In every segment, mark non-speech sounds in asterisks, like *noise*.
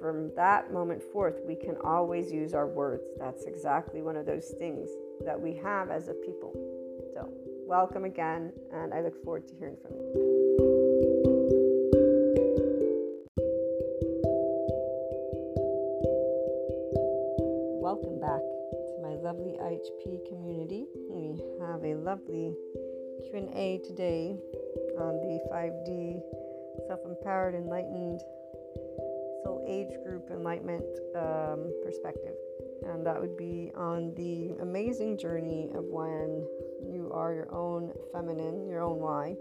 from that moment forth, we can always use our words. That's exactly one of those things that we have as a people. So, welcome again, and I look forward to hearing from you. Welcome back to my lovely HP community. We have a lovely Q&A today on the 5D self-empowered, enlightened age group enlightenment um, perspective. And that would be on the amazing journey of when you are your own feminine, your own why,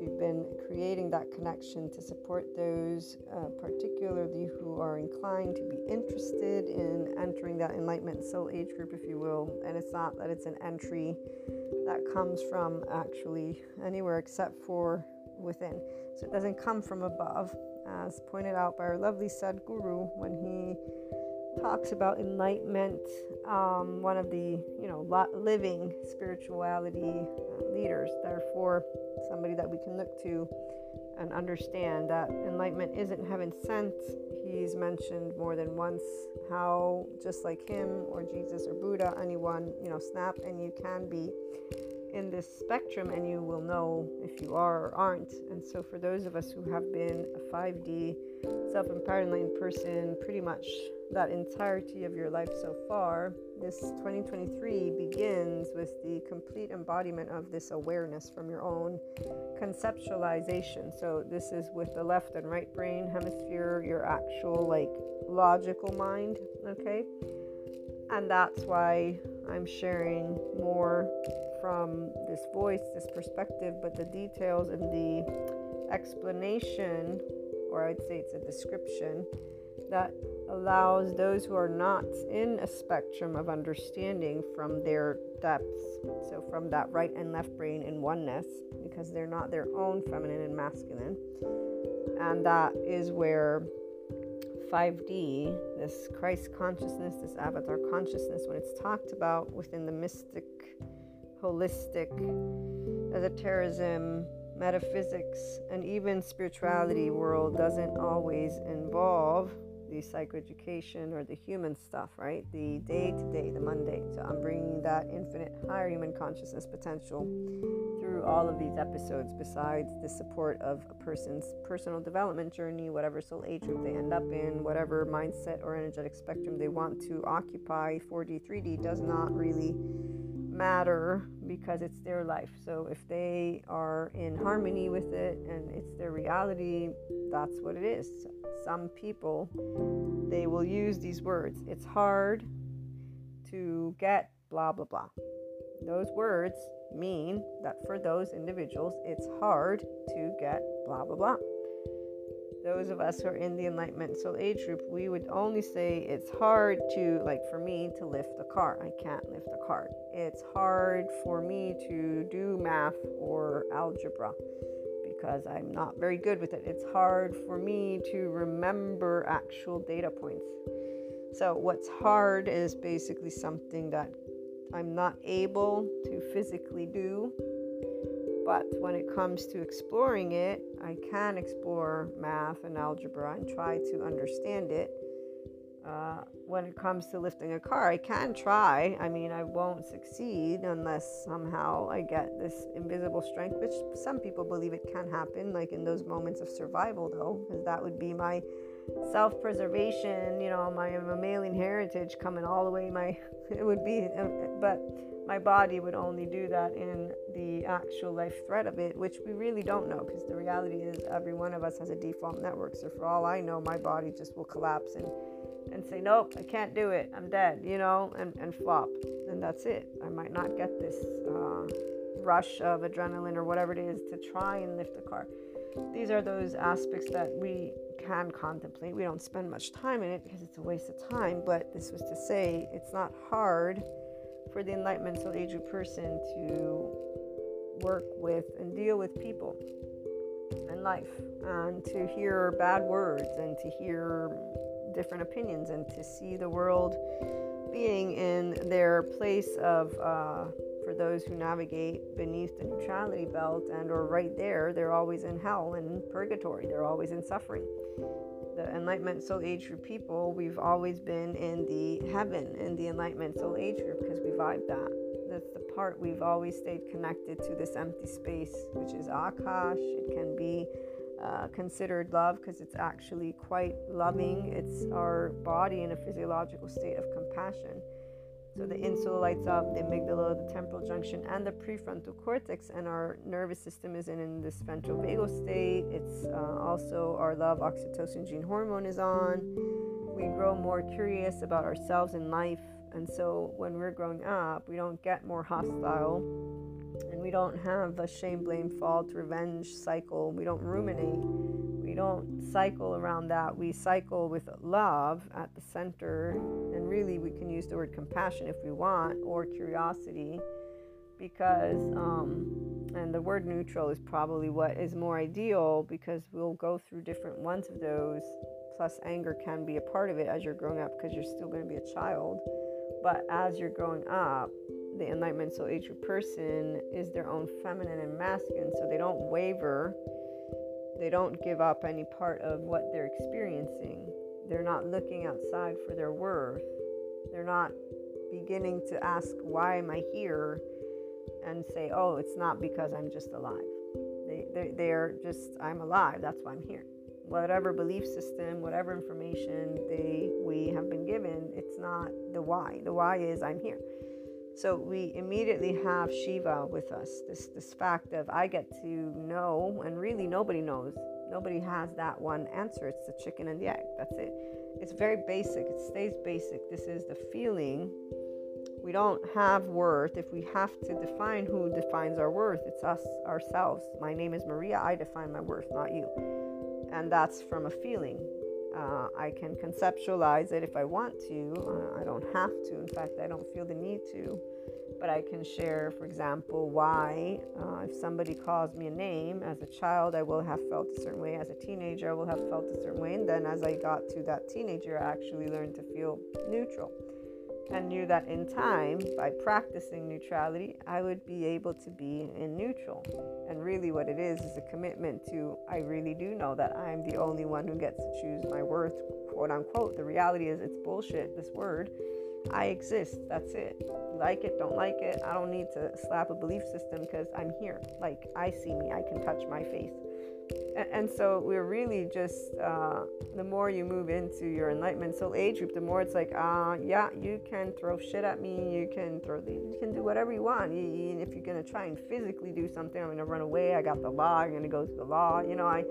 We've been creating that connection to support those, uh, particularly who are inclined to be interested in entering that enlightenment soul age group, if you will. And it's not that it's an entry that comes from actually anywhere except for within. So it doesn't come from above, as pointed out by our lovely Sadhguru when he talks about enlightenment, um, one of the you know living spirituality uh, leaders. Therefore, somebody that we can look to and understand that enlightenment isn't heaven sent. He's mentioned more than once how just like him or Jesus or Buddha, anyone you know, snap and you can be in this spectrum and you will know if you are or aren't. And so, for those of us who have been a 5D self empowered enlightened person pretty much that entirety of your life so far, this 2023 begins with the complete embodiment of this awareness from your own conceptualization. So, this is with the left and right brain hemisphere, your actual, like, logical mind, okay? And that's why I'm sharing more from this voice, this perspective, but the details and the explanation, or I'd say it's a description, that allows those who are not in a spectrum of understanding from their depths, so from that right and left brain in oneness, because they're not their own feminine and masculine. And that is where 5D, this Christ consciousness, this avatar consciousness, when it's talked about within the mystic, holistic, esotericism, metaphysics, and even spirituality world, doesn't always involve the psychoeducation or the human stuff, right? The day to day, the mundane. So I'm bringing that infinite higher human consciousness potential through all of these episodes, besides the support of a person's personal development journey, whatever soul age group they end up in, whatever mindset or energetic spectrum they want to occupy. 4D, 3D does not really matter because it's their life. So if they are in harmony with it and it's their reality, that's what it is. Some people they will use these words. It's hard to get blah blah blah. Those words mean that for those individuals it's hard to get blah blah blah those of us who are in the enlightenment soul age group, we would only say it's hard to, like for me, to lift a car. I can't lift a car. It's hard for me to do math or algebra because I'm not very good with it. It's hard for me to remember actual data points. So, what's hard is basically something that I'm not able to physically do but when it comes to exploring it, I can explore math and algebra and try to understand it. Uh, when it comes to lifting a car, I can try. I mean, I won't succeed unless somehow I get this invisible strength, which some people believe it can happen, like in those moments of survival, though, because that would be my self preservation, you know, my mammalian heritage coming all the way. My, *laughs* it would be, but my body would only do that in the actual life threat of it, which we really don't know because the reality is every one of us has a default network. So for all I know, my body just will collapse and and say, Nope, I can't do it, I'm dead, you know, and, and flop. And that's it. I might not get this uh, rush of adrenaline or whatever it is to try and lift a car. These are those aspects that we can contemplate. We don't spend much time in it because it's a waste of time, but this was to say it's not hard for the enlightenment soul age person to work with and deal with people and life and to hear bad words and to hear different opinions and to see the world being in their place of uh, for those who navigate beneath the neutrality belt and or right there they're always in hell and purgatory. They're always in suffering. The enlightenment soul age group people we've always been in the heaven in the enlightenment soul age group because we vibe that. That's the part we've always stayed connected to this empty space which is akash. It can be uh, considered love because it's actually quite loving. It's our body in a physiological state of compassion So the insula lights up, the amygdala, the temporal junction, and the prefrontal cortex, and our nervous system is in, in this ventral vagal state. It's uh, also our love oxytocin gene hormone is on. We grow more curious about ourselves in life, and so when we're growing up, we don't get more hostile, and we don't have a shame, blame, fault, revenge cycle. We don't ruminate we don't cycle around that. We cycle with love at the center. And really, we can use the word compassion if we want, or curiosity, because, um, and the word neutral is probably what is more ideal because we'll go through different ones of those. Plus, anger can be a part of it as you're growing up because you're still going to be a child. But as you're growing up, the enlightenment soul age person is their own feminine and masculine, so they don't waver they don't give up any part of what they're experiencing. They're not looking outside for their worth. They're not beginning to ask, Why am I here? and say, Oh, it's not because I'm just alive. They, they, they're just, I'm alive. That's why I'm here. Whatever belief system, whatever information they we have been given, it's not the why. The why is I'm here. So we immediately have Shiva with us. This this fact of I get to know, and really nobody knows. Nobody has that one answer. It's the chicken and the egg. That's it. It's very basic. It stays basic. This is the feeling. We don't have worth. If we have to define who defines our worth, it's us ourselves. My name is Maria. I define my worth, not you. And that's from a feeling. Uh, I can conceptualize it if I want to. Uh, I don't have to. In fact, I don't feel the need to. But I can share, for example, why, uh, if somebody calls me a name as a child, I will have felt a certain way. As a teenager, I will have felt a certain way. And then as I got to that teenager, I actually learned to feel neutral and knew that in time, by practicing neutrality, I would be able to be in neutral. And really, what it is is a commitment to I really do know that I'm the only one who gets to choose my worth, quote unquote. The reality is, it's bullshit, this word. I exist. That's it. Like it, don't like it. I don't need to slap a belief system because I'm here. Like, I see me, I can touch my face and, so we're really just uh, the more you move into your enlightenment soul age group the more it's like uh, yeah you can throw shit at me you can throw you can do whatever you want. If you're gonna try and physically do something i'm gonna run away i got the law i'm gonna go to the law. You know i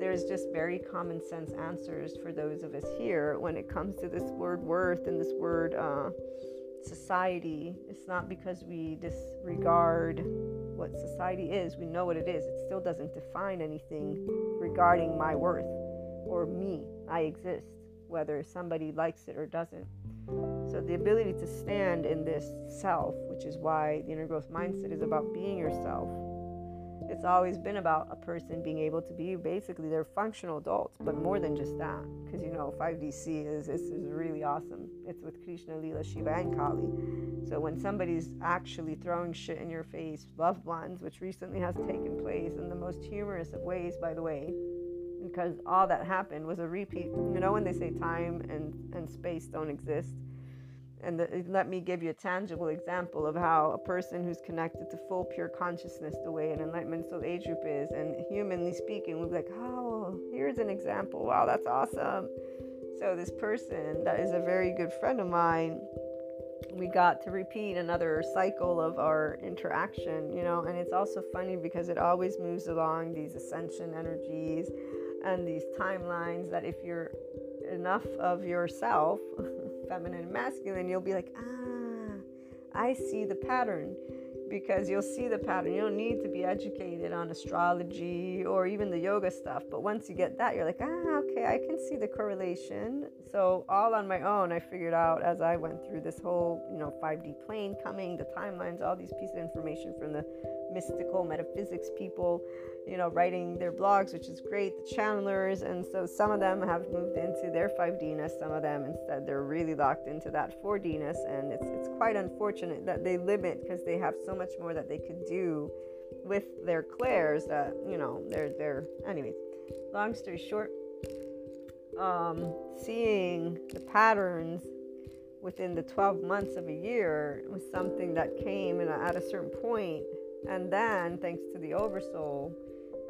there's just very common sense answers for those of us here when it comes to this word worth and this word uh, society. It's not because we disregard what society is. We know what it is. It still doesn't define anything regarding my worth or me. I exist, whether somebody likes it or doesn't. So, the ability to stand in this self, which is why the inner growth mindset is about being yourself, it's always been about a person being able to be basically they're functional adults, but more than just that. Because you know, 5DC is this is really awesome. It's with Krishna, Leela, Shiva, and Kali. So when somebody's actually throwing shit in your face, loved ones, which recently has taken place in the most humorous of ways, by the way, because all that happened was a repeat. You know when they say time and, and space don't exist? And the, let me give you a tangible example of how a person who's connected to full pure consciousness, the way an enlightenment soul age group is, and humanly speaking, we'll be like, oh, here's an example. Wow, that's awesome. So, this person that is a very good friend of mine, we got to repeat another cycle of our interaction, you know, and it's also funny because it always moves along these ascension energies and these timelines that if you're enough of yourself, *laughs* feminine and masculine, you'll be like, ah, I see the pattern because you'll see the pattern. You don't need to be educated on astrology or even the yoga stuff. But once you get that, you're like, ah, okay, I can see the correlation. So, all on my own, I figured out as I went through this whole, you know, 5D plane coming, the timelines, all these pieces of information from the mystical metaphysics people you know, writing their blogs, which is great, the channelers. And so some of them have moved into their 5Dness, some of them instead they're really locked into that 4Dness. And it's, it's quite unfortunate that they limit because they have so much more that they could do with their clairs that, you know, they're, they're, anyways, long story short, um, seeing the patterns within the 12 months of a year was something that came and at a certain point and then thanks to the oversoul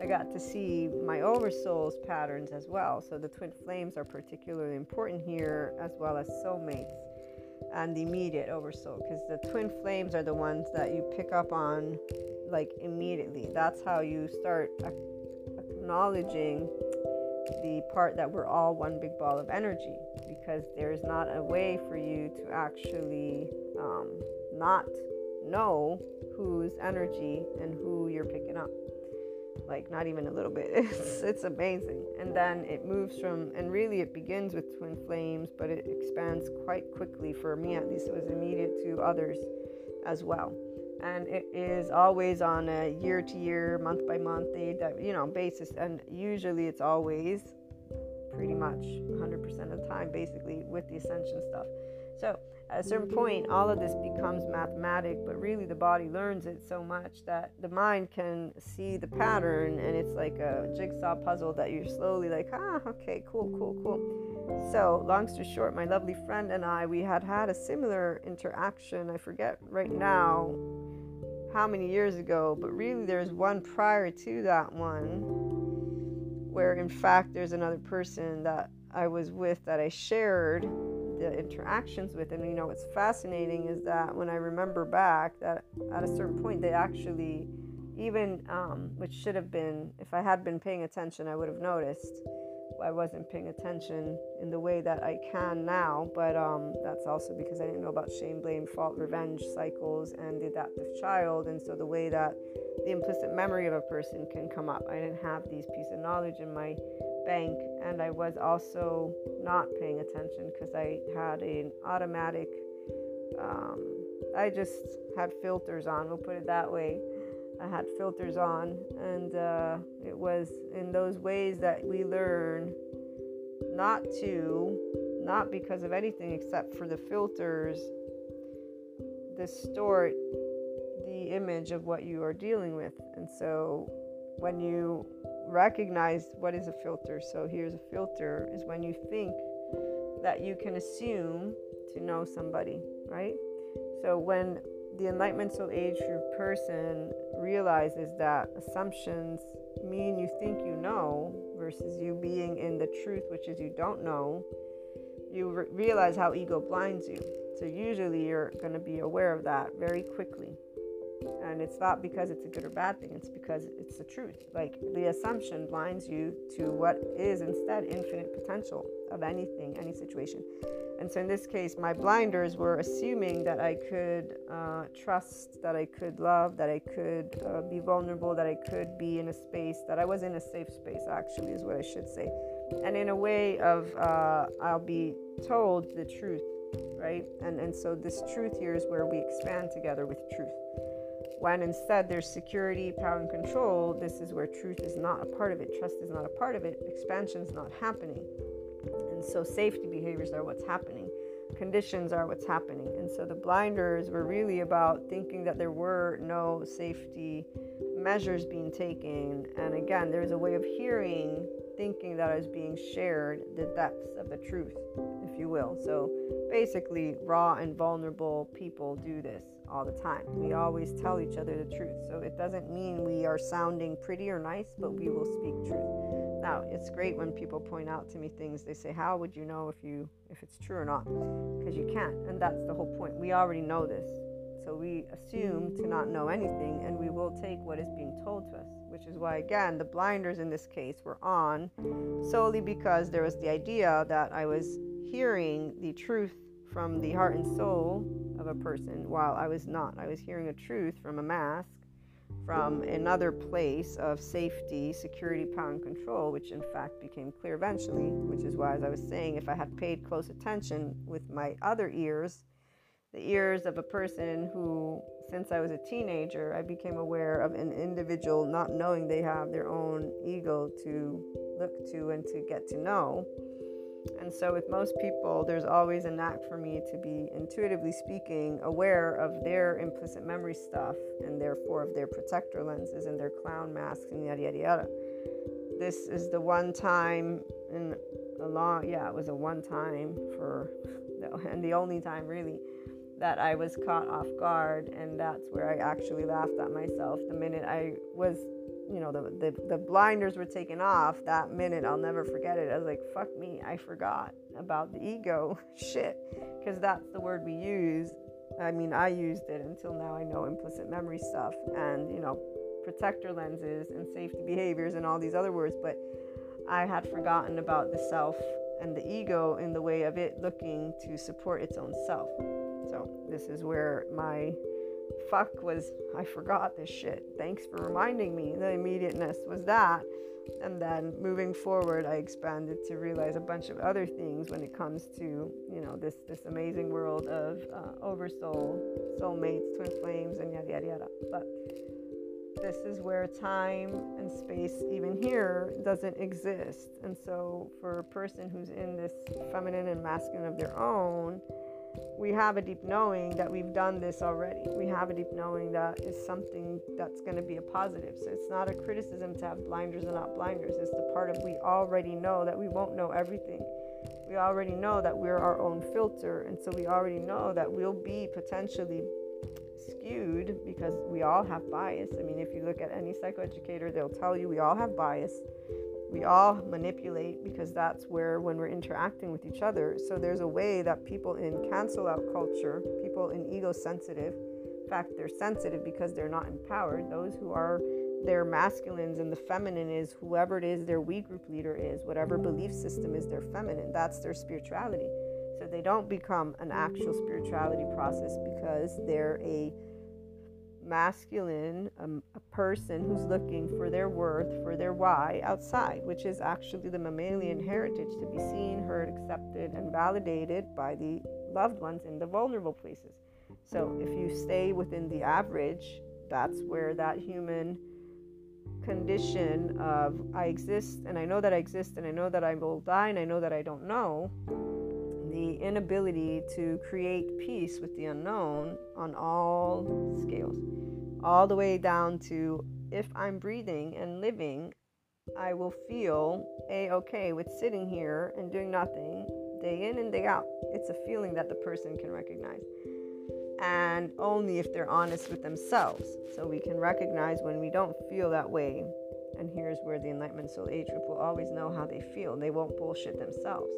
I got to see my oversoul's patterns as well. So the twin flames are particularly important here, as well as soulmates. and the immediate oversoul because the twin flames are the ones that you pick up on like immediately. That's how you start acknowledging the part that we're all one big ball of energy because there's not a way for you to actually um, not know whose energy and who you're picking up like not even a little bit. *laughs* It's it's amazing. And then it moves from and really it begins with twin flames but it expands quite quickly for me at least it was immediate to others as well. And it is always on a year to year month by month you know basis. And usually it's always pretty much 100% of the time basically with the ascension stuff so at a certain point, all of this becomes mathematic, but really the body learns it so much that the mind can see the pattern and it's like a jigsaw puzzle that you're slowly like, ah, okay, cool, cool, cool. So, long story short, my lovely friend and I, we had had a similar interaction. I forget right now how many years ago, but really there's one prior to that one where, in fact, there's another person that I was with that I shared the interactions with and you know what's fascinating is that when i remember back that at a certain point they actually even um, which should have been if i had been paying attention i would have noticed. I wasn't paying attention in the way that i can now but um, that's also because i didn't know about shame blame fault revenge cycles and the adaptive child. And so the way that the implicit memory of a person can come up. I didn't have these pieces of knowledge in my bank and I was also not paying attention because I had an automatic um, I just had filters on we'll put it that way. I had filters on and uh, it was in those ways that we learn not to not because of anything except for the filters distort the image of what you are dealing with. And so when you recognize what is a filter. So here's a filter is when you think that you can assume to know somebody, right? So when the enlightenment soul age group person realizes that assumptions mean you think you know versus you being in the truth, which is you don't know, you re- realize how ego blinds you. So usually you're going to be aware of that very quickly and it's not because it's a good or bad thing it's because it's the truth. Like the assumption blinds you to what is instead infinite potential of anything any situation. And so in this case my blinders were assuming that i could uh, trust that i could love that i could uh, be vulnerable that i could be in a space that i was in a safe space actually is what i should say. And in a way of uh, i'll be told the truth right? And and so this truth here is where we expand together with truth when instead there's security, power, and control, this is where truth is not a part of it, trust is not a part of it, expansion is not happening. And so safety behaviors are what's happening, conditions are what's happening. And so the blinders were really about thinking that there were no safety measures being taken. And again, there's a way of hearing, thinking that is being shared the depths of the truth, if you will. So basically, raw and vulnerable people do this all the time. We always tell each other the truth. So it doesn't mean we are sounding pretty or nice, but we will speak truth. Now, it's great when people point out to me things. They say, "How would you know if you if it's true or not?" Because you can't. And that's the whole point. We already know this. So we assume to not know anything and we will take what is being told to us, which is why again, the blinders in this case were on solely because there was the idea that I was hearing the truth from the heart and soul of a person while I was not. I was hearing a truth from a mask, from another place of safety, security, power, and control, which in fact became clear eventually, which is why, as I was saying, if I had paid close attention with my other ears, the ears of a person who, since I was a teenager, I became aware of an individual not knowing they have their own ego to look to and to get to know and so, with most people, there's always a knack for me to be intuitively speaking aware of their implicit memory stuff and therefore of their protector lenses and their clown masks and yada yada yada. This is the one time in a long, yeah, it was a one time for, *laughs* and the only time really that I was caught off guard. And that's where I actually laughed at myself the minute I was you know, the, the, the blinders were taken off that minute. I'll never forget it. I was like, fuck me, I forgot about the ego *laughs* shit. Because that's the word we use. I mean, I used it until now I know implicit memory stuff and, you know, protector lenses and safety behaviors and all these other words. But I had forgotten about the self and the ego in the way of it looking to support its own self. So, this is where my fuck was I forgot this shit. Thanks for reminding me. The immediateness was that. And then moving forward, I expanded to realize a bunch of other things when it comes to, you know, this this amazing world of uh, oversoul, soulmates, twin flames, and yada yada yada. But this is where time and space, even here, doesn't exist. And so, for a person who's in this feminine and masculine of their own, we have a deep knowing that we've done this already. We have a deep knowing that is something that's going to be a positive. So it's not a criticism to have blinders or not blinders. It's the part of we already know that we won't know everything. We already know that we're our own filter. And so we already know that we'll be potentially skewed because we all have bias. I mean, if you look at any psychoeducator, they'll tell you we all have bias we all manipulate because that's where when we're interacting with each other. So there's a way that people in cancel out culture people in ego sensitive in fact they're sensitive because they're not empowered. Those who are their masculines and the feminine is whoever it is their we group leader is whatever belief system is their feminine that's their spirituality. So they don't become an actual spirituality process because they're a masculine, um, a person who's looking for their worth, for their why outside, which is actually the mammalian heritage to be seen, heard, accepted, and validated by the loved ones in the vulnerable places. So if you stay within the average, that's where that human condition of I exist and I know that I exist and I know that I will die and I know that I don't know the inability to create peace with the unknown on all scales, all the way down to if I'm breathing and living, I will feel a okay with sitting here and doing nothing day in and day out. It's a feeling that the person can recognize. And only if they're honest with themselves. So we can recognize when we don't feel that way. And here's where the Enlightenment Soul Age group will always know how they feel. They won't bullshit themselves.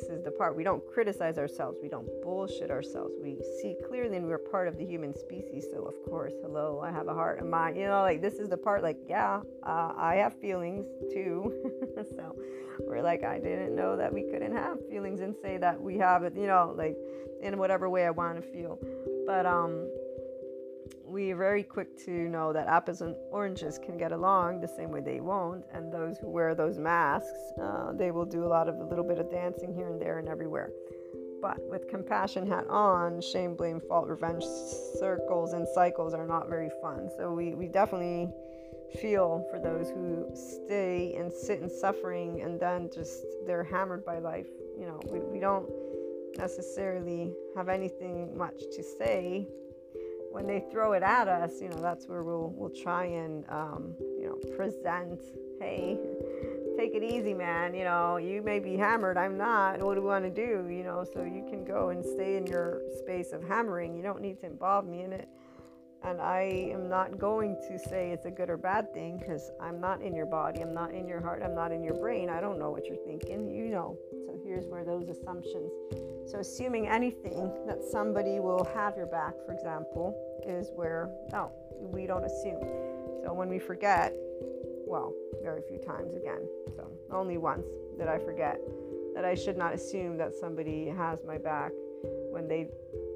This is the part we don't criticize ourselves. We don't bullshit ourselves. We see clearly and we're part of the human species. So, of course, hello, I have a heart and mind. You know, like this is the part, like, yeah, uh, I have feelings too. *laughs* so, we're like, I didn't know that we couldn't have feelings and say that we have it, you know, like in whatever way I want to feel. But, um, we're very quick to know that apples and oranges can get along the same way they won't. And those who wear those masks, uh, they will do a lot of a little bit of dancing here and there and everywhere. But with compassion hat on, shame, blame, fault, revenge circles and cycles are not very fun. So we, we definitely feel for those who stay and sit in suffering and then just they're hammered by life. You know, we, we don't necessarily have anything much to say when they throw it at us, you know, that's where we'll we'll try and um, you know present, hey, take it easy, man. You know, you may be hammered, I'm not. What do we want to do? You know, so you can go and stay in your space of hammering. You don't need to involve me in it. And I am not going to say it's a good or bad thing because I'm not in your body, I'm not in your heart, I'm not in your brain. I don't know what you're thinking. You know. So here's where those assumptions so, assuming anything that somebody will have your back, for example, is where, no, we don't assume. So, when we forget, well, very few times again, so only once did I forget that I should not assume that somebody has my back when they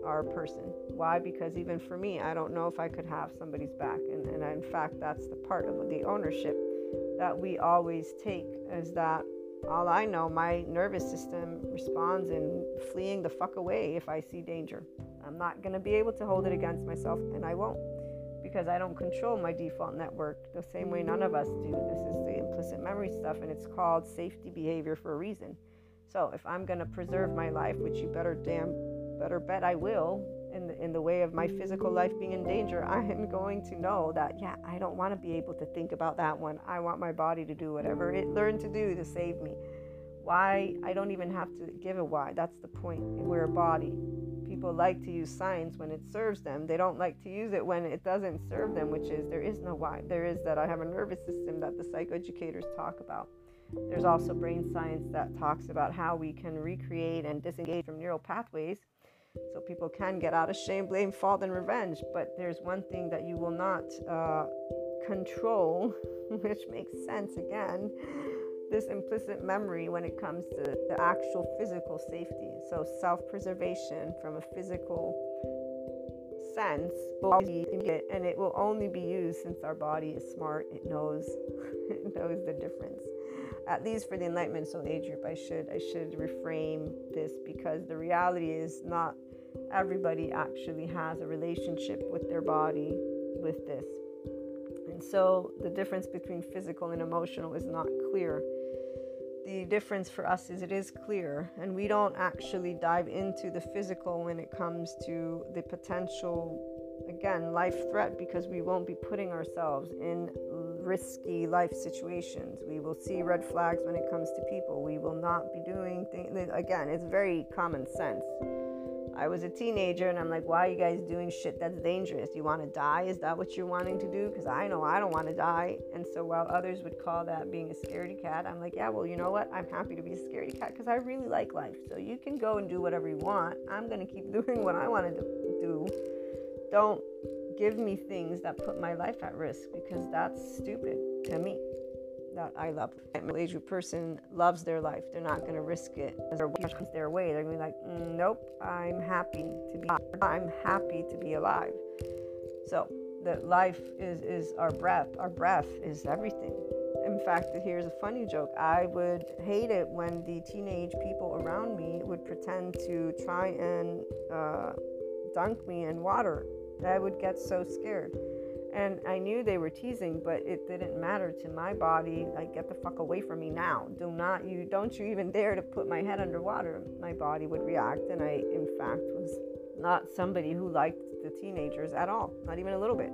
a person. Why? Because even for me, I don't know if I could have somebody's back. And, and in fact, that's the part of the ownership that we always take is that all I know, my nervous system responds in fleeing the fuck away if I see danger. I'm not going to be able to hold it against myself, and I won't because I don't control my default network the same way none of us do. This is the implicit memory stuff, and it's called safety behavior for a reason. So if I'm going to preserve my life, which you better damn better bet I will, in the, in the way of my physical life being in danger, *laughs* I am going to know that, yeah, I don't want to be able to think about that one. I want my body to do whatever it learned to do to save me. Why? I don't even have to give a why. That's the point. We're a body. people like to use science when it serves them. They don't like to use it when it doesn't serve them, which is there is no why. There is that I have a nervous system that the psychoeducators talk about. There's also brain science that talks about how we can recreate and disengage from neural pathways so people can get out of shame, blame, fault, and revenge. But there's one thing that you will not uh, control, *laughs* which makes sense again this implicit memory when it comes to the actual physical safety. So, self preservation from a physical sense will be immediate and it will only be used since our body is smart, it knows, *laughs* it knows the difference. At least for the Enlightenment Soul Age group, I should I should reframe this because the reality is not everybody actually has a relationship with their body with this. And so the difference between physical and emotional is not clear the difference for us is it is clear, and we don't actually dive into the physical when it comes to the potential, again, life threat because we won't be putting ourselves in risky life situations. We will see red flags when it comes to people. We will not be doing things. Again, it's very common sense. I was a teenager and I'm like, why are you guys doing shit that's dangerous? You want to die? Is that what you're wanting to do? Because I know I don't want to die. And so while others would call that being a scaredy cat, I'm like, yeah, well, you know what? I'm happy to be a scaredy cat because I really like life. So you can go and do whatever you want. I'm going to keep *laughs* doing what I want to do. Don't give me things that put my life at risk because that's stupid to me that I love. A middle person loves their life. They're not going to risk it. Their comes their way. They're going to be like, mm, nope, I'm happy to be. I'm happy to be alive. So that life is is our breath. Our breath is everything. In fact, here's a funny joke. I would hate it when the teenage people around me would pretend to try and uh, dunk me in water. I would get so scared and I knew they were teasing, but it didn't matter to my body. Like, get the fuck away from me now. Do not, you, don't you even dare to put my head underwater. My body would react. And I, in fact, was not somebody who liked the teenagers at all, not even a little bit.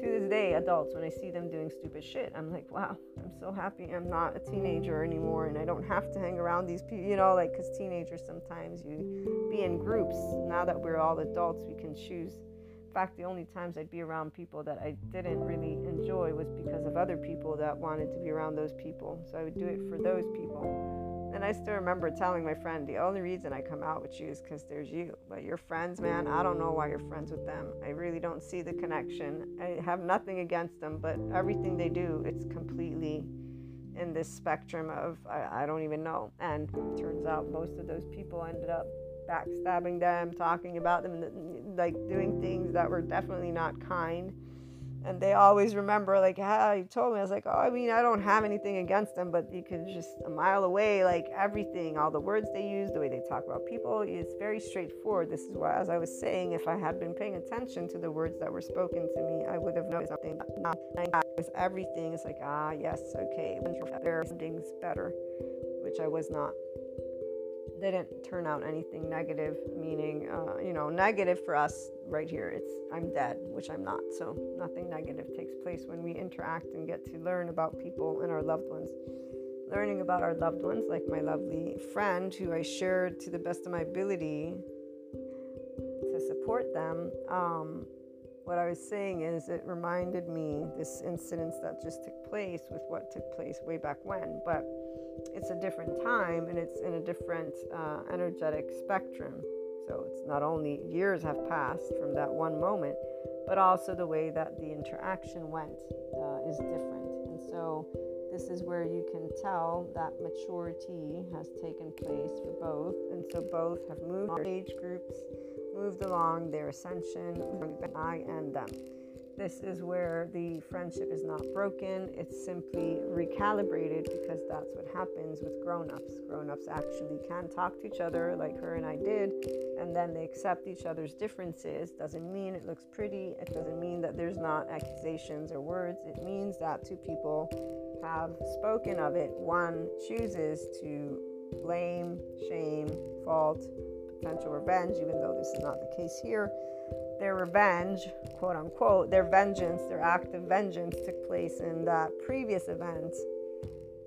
To this day, adults, when I see them doing stupid shit, I'm like, wow, I'm so happy I'm not a teenager anymore and I don't have to hang around these people, you know, like, because teenagers sometimes you be in groups. Now that we're all adults, we can choose fact, the only times I'd be around people that I didn't really enjoy was because of other people that wanted to be around those people. So I would do it for those people. And I still remember telling my friend, the only reason I come out with you is because there's you. But your friends, man, I don't know why you're friends with them. I really don't see the connection. I have nothing against them, but everything they do, it's completely in this spectrum of I, I don't even know. And turns out most of those people ended up backstabbing them, talking about them, like doing things that were definitely not kind. And they always remember, like, how you told me. I was like, oh, I mean, I don't have anything against them, but you could just a mile away, like everything, all the words they use, the way they talk about people, it's very straightforward. This is why, as I was saying, if I had been paying attention to the words that were spoken to me, I would have noticed something. With everything, it's like, ah, yes, okay, things better, which I was not didn't turn out anything negative, meaning, uh, you know, negative for us right here. It's I'm dead, which I'm not. So nothing negative takes place when we interact and get to learn about people and our loved ones. Learning about our loved ones, like my lovely friend who I shared to the best of my ability to support them. Um, what I was saying is, it reminded me this incident that just took place with what took place way back when, but it's a different time and it's in a different uh, energetic spectrum. So it's not only years have passed from that one moment, but also the way that the interaction went uh, is different. And so this is where you can tell that maturity has taken place for both. And so both have moved age groups moved along their ascension, I and them. This is where the friendship is not broken, it's simply recalibrated because that's what happens with grown ups. Grown ups actually can talk to each other like her and I did, and then they accept each other's differences. Doesn't mean it looks pretty, it doesn't mean that there's not accusations or words. It means that two people have spoken of it. One chooses to blame, shame, fault, potential revenge, even though this is not the case here. Their revenge, quote unquote, their vengeance, their act of vengeance took place in that previous event.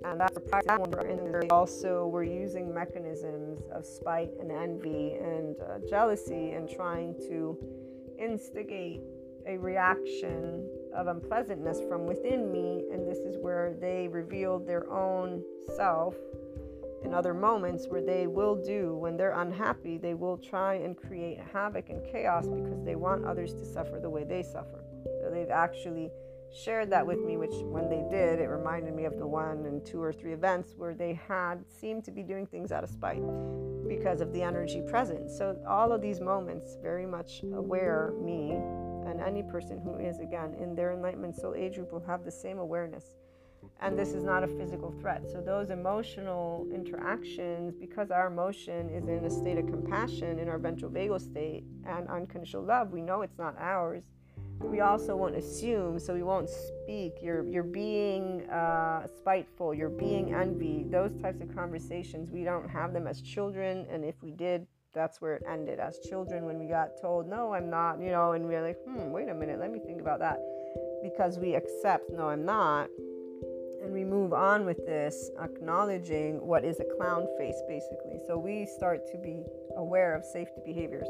and that's. And they also were using mechanisms of spite and envy and uh, jealousy and trying to instigate a reaction of unpleasantness from within me. And this is where they revealed their own self in other moments where they will do, when they're unhappy, they will try and create havoc and chaos because they want others to suffer the way they suffer. So they've actually shared that with me, which when they did, it reminded me of the one and two or three events where they had seemed to be doing things out of spite because of the energy present. So all of these moments very much aware me and any person who is again in their enlightenment soul age group will have the same awareness. And this is not a physical threat. So those emotional interactions, because our emotion is in a state of compassion in our ventral vagal state and unconditional love, we know it's not ours. We also won't assume so we won't speak. You're you're being uh, spiteful you're being envy those types of conversations we don't have them as children. And if we did that's where it ended as children when we got told no i'm not you know and we we're like hmm wait a minute let me think about that. Because we accept no i'm not and we move on with this acknowledging what is a clown face basically so we start to be aware of safety behaviors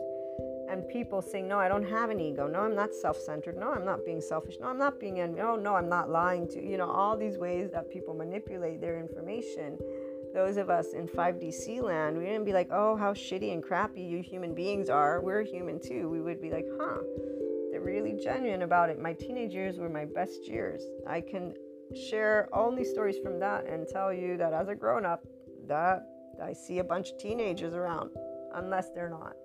and people saying, No, I don't have an ego. No, I'm not self centered. No, I'm not being selfish. No, I'm not being envy. Oh, no, I'm not lying to you. know, all these ways that people manipulate their information. Those of us in 5DC land, we didn't be like, Oh, how shitty and crappy you human beings are. We're human too. We would be like, Huh, they're really genuine about it. My teenage years were my best years. I can share only stories from that and tell you that as a grown up, that I see a bunch of teenagers around, unless they're not.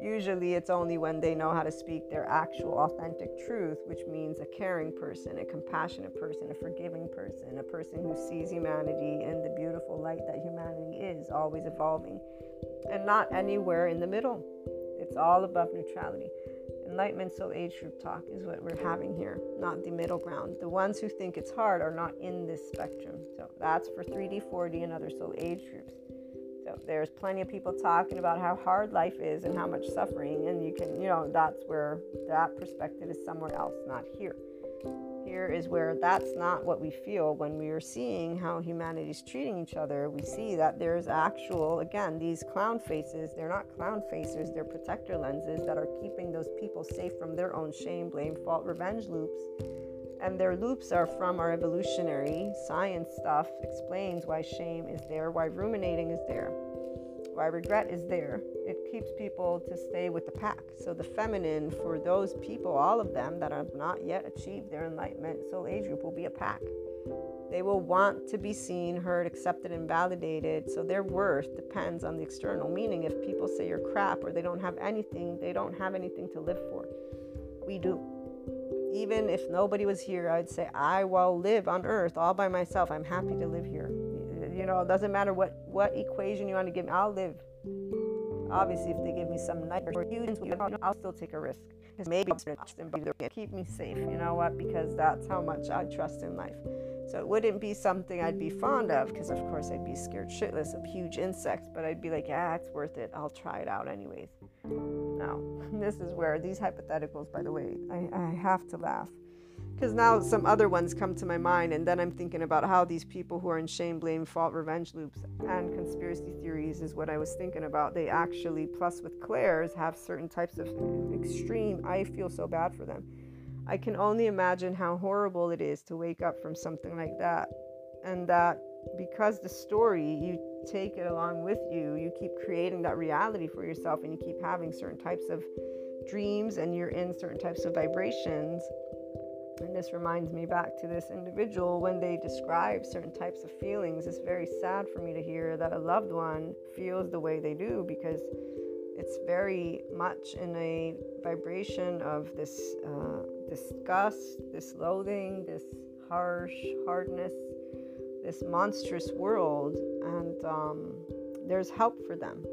Usually, it's only when they know how to speak their actual authentic truth, which means a caring person, a compassionate person, a forgiving person, a person who sees humanity in the beautiful light that humanity is, always evolving, and not anywhere in the middle. It's all above neutrality. Enlightenment Soul Age Group Talk is what we're having here, not the middle ground. The ones who think it's hard are not in this spectrum. So that's for 3D, 4D, and other soul age groups. So there's plenty of people talking about how hard life is and how much suffering, and you can, you know, that's where that perspective is somewhere else, not here. Here is where that's not what we feel when we are seeing how humanity is treating each other. We see that there's actual, again, these clown faces, they're not clown faces, they're protector lenses that are keeping those people safe from their own shame, blame, fault, revenge loops. And their loops are from our evolutionary science stuff explains why shame is there why ruminating is there why regret is there. It keeps people to stay with the pack. So the feminine for those people all of them that have not yet achieved their enlightenment soul age group will be a pack. They will want to be seen heard accepted and validated. So their worth depends on the external. Meaning if people say you're crap or they don't have anything they don't have anything to live for. We do. Even if nobody was here, I'd say, I will live on earth all by myself. I'm happy to live here. You know, it doesn't matter what, what equation you want to give me, I'll live. Obviously, if they give me some nice or I'll still take a risk. Because maybe they'll keep me safe. You know what? Because that's how much I trust in life. So it wouldn't be something I'd be fond of, because of course I'd be scared shitless of huge insects, but I'd be like, yeah, it's worth it. I'll try it out anyways. Now, *laughs* this is where these hypotheticals, by the way, I, I have to laugh. Because now some other ones come to my mind, and then I'm thinking about how these people who are in shame, blame, fault, revenge loops and conspiracy theories is what I was thinking about. They actually, plus with clairs, have certain types of extreme, I feel so bad for them I can only imagine how horrible it is to wake up from something like that. And that because the story, you take it along with you, you keep creating that reality for yourself and you keep having certain types of dreams and you're in certain types of vibrations. And this reminds me back to this individual when they describe certain types of feelings. It's very sad for me to hear that a loved one feels the way they do because it's very much in a vibration of this uh, disgust, this loathing, this harsh hardness, this monstrous world, and um, there's help for them.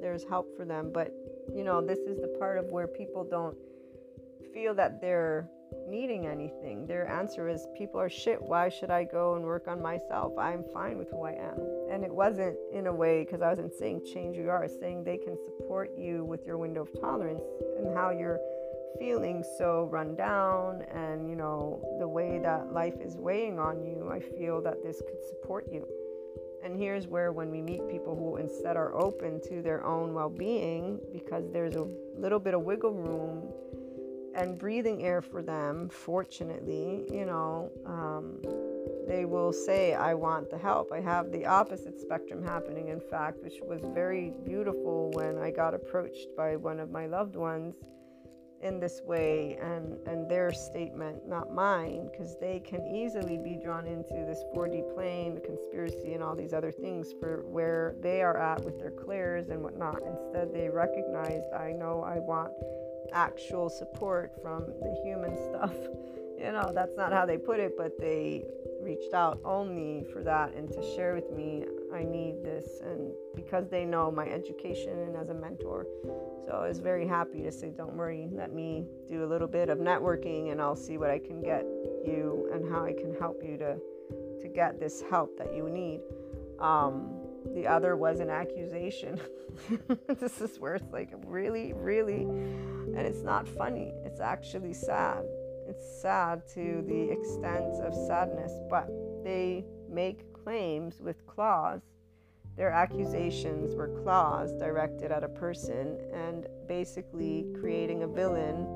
There's help for them, but you know, this is the part of where people don't feel that they're needing anything. Their answer is, People are shit. Why should I go and work on myself? I'm fine with who I am. And it wasn't in a way, because I wasn't saying change you are, saying they can support you with your window of tolerance and how you're feeling so run down and you know the way that life is weighing on you i feel that this could support you and here's where when we meet people who instead are open to their own well-being because there's a little bit of wiggle room and breathing air for them fortunately you know um, they will say i want the help. I have the opposite spectrum happening in fact which was very beautiful when i got approached by one of my loved ones in this way and and their statement not mine because they can easily be drawn into this 4d plane the conspiracy and all these other things for where they are at with their clairs and whatnot. Instead they recognized i know i want actual support from the human stuff *laughs* you know that's not how they put it but they reached out only for that and to share with me I need this and because they know my education and as a mentor. So I was very happy to say, don't worry, let me do a little bit of networking and I'll see what I can get you and how I can help you to to get this help that you need. Um, the other was an accusation. *laughs* this is where it's like really, really, and it's not funny. It's actually sad. It's sad to the extent of sadness, but they make claims with claws. Their accusations were claws directed at a person and basically creating a villain,